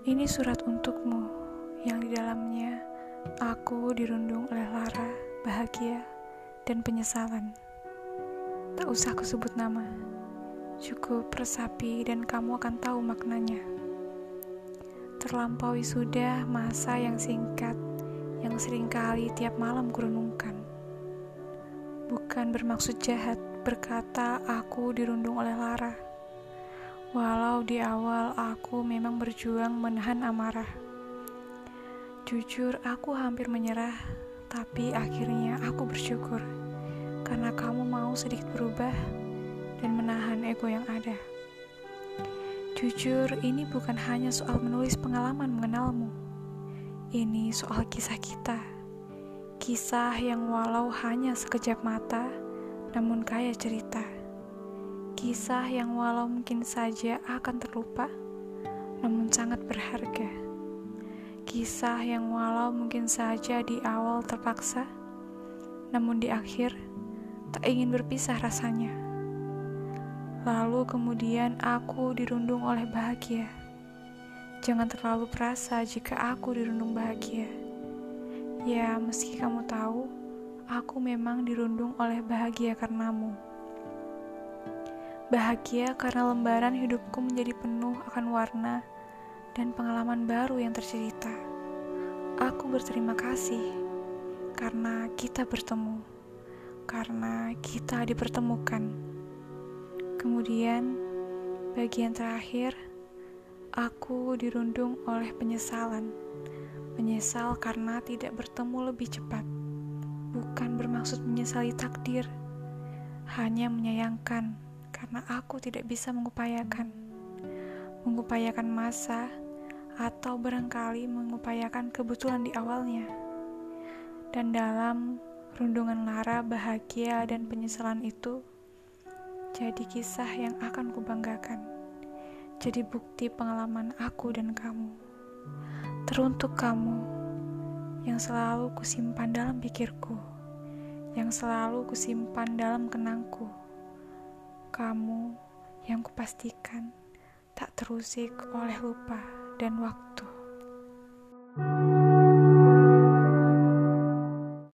Ini surat untukmu yang di dalamnya aku dirundung oleh lara, bahagia, dan penyesalan. Tak usah aku sebut nama, cukup resapi dan kamu akan tahu maknanya. Terlampaui sudah masa yang singkat yang sering kali tiap malam kurunungkan. Bukan bermaksud jahat berkata aku dirundung oleh lara Walau di awal aku memang berjuang menahan amarah. Jujur, aku hampir menyerah, tapi akhirnya aku bersyukur karena kamu mau sedikit berubah dan menahan ego yang ada. Jujur, ini bukan hanya soal menulis pengalaman mengenalmu. Ini soal kisah kita. Kisah yang walau hanya sekejap mata, namun kaya cerita. Kisah yang walau mungkin saja akan terlupa, namun sangat berharga. Kisah yang walau mungkin saja di awal terpaksa, namun di akhir tak ingin berpisah rasanya. Lalu kemudian aku dirundung oleh bahagia. Jangan terlalu perasa jika aku dirundung bahagia. Ya, meski kamu tahu, aku memang dirundung oleh bahagia karenamu. Bahagia karena lembaran hidupku menjadi penuh akan warna dan pengalaman baru yang tercerita. Aku berterima kasih karena kita bertemu, karena kita dipertemukan. Kemudian, bagian terakhir, aku dirundung oleh penyesalan. Menyesal karena tidak bertemu lebih cepat, bukan bermaksud menyesali takdir, hanya menyayangkan karena aku tidak bisa mengupayakan. Mengupayakan masa atau barangkali mengupayakan kebetulan di awalnya. Dan dalam rundungan lara bahagia dan penyesalan itu jadi kisah yang akan kubanggakan. Jadi bukti pengalaman aku dan kamu. Teruntuk kamu yang selalu kusimpan dalam pikirku, yang selalu kusimpan dalam kenangku kamu yang kupastikan tak terusik oleh lupa dan waktu. thank you